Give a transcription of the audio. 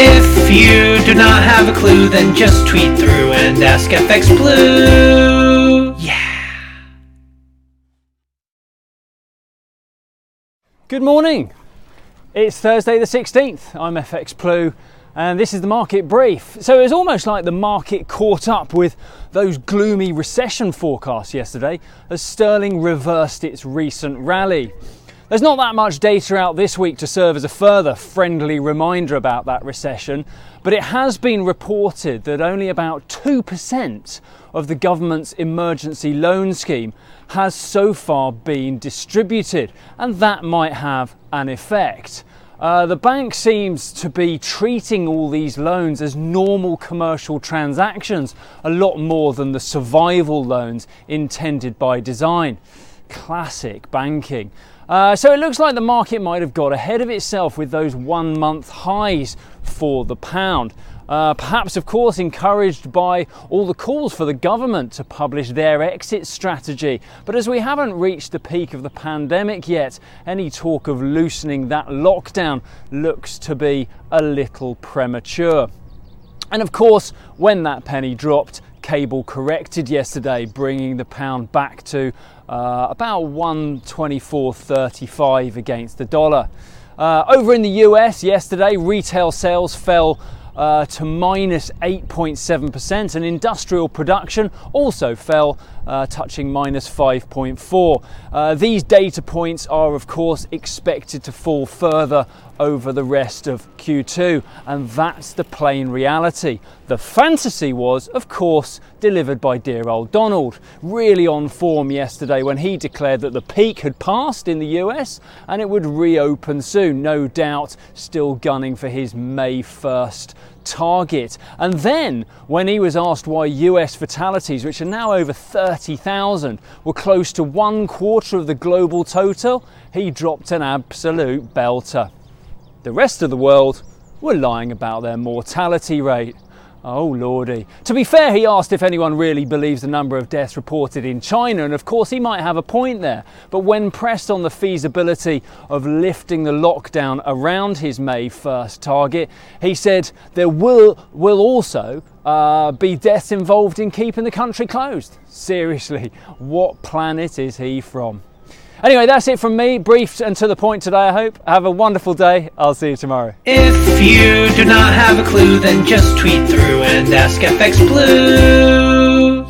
If you do not have a clue, then just tweet through and ask FX Blue. Yeah. Good morning. It's Thursday the 16th. I'm FX Blue and this is the market brief. So it was almost like the market caught up with those gloomy recession forecasts yesterday as sterling reversed its recent rally. There's not that much data out this week to serve as a further friendly reminder about that recession, but it has been reported that only about 2% of the government's emergency loan scheme has so far been distributed, and that might have an effect. Uh, the bank seems to be treating all these loans as normal commercial transactions, a lot more than the survival loans intended by design. Classic banking. Uh, so it looks like the market might have got ahead of itself with those one month highs for the pound. Uh, perhaps, of course, encouraged by all the calls for the government to publish their exit strategy. But as we haven't reached the peak of the pandemic yet, any talk of loosening that lockdown looks to be a little premature. And of course, when that penny dropped, cable corrected yesterday, bringing the pound back to uh, about 124.35 against the dollar. Uh, over in the US yesterday, retail sales fell uh, to minus 8.7%, and industrial production also fell, uh, touching minus 5.4. Uh, these data points are, of course, expected to fall further over the rest of Q2, and that's the plain reality. The fantasy was, of course, delivered by dear old Donald, really on form yesterday when he declared that the peak had passed in the US and it would reopen soon, no doubt still gunning for his May 1st target. And then, when he was asked why US fatalities, which are now over 30,000, were close to one quarter of the global total, he dropped an absolute belter. The rest of the world were lying about their mortality rate. Oh lordy. To be fair, he asked if anyone really believes the number of deaths reported in China, and of course he might have a point there. But when pressed on the feasibility of lifting the lockdown around his May 1st target, he said there will, will also uh, be deaths involved in keeping the country closed. Seriously, what planet is he from? Anyway, that's it from me, brief and to the point today, I hope. Have a wonderful day. I'll see you tomorrow. If you do not have a clue, then just tweet through and ask FX Blue.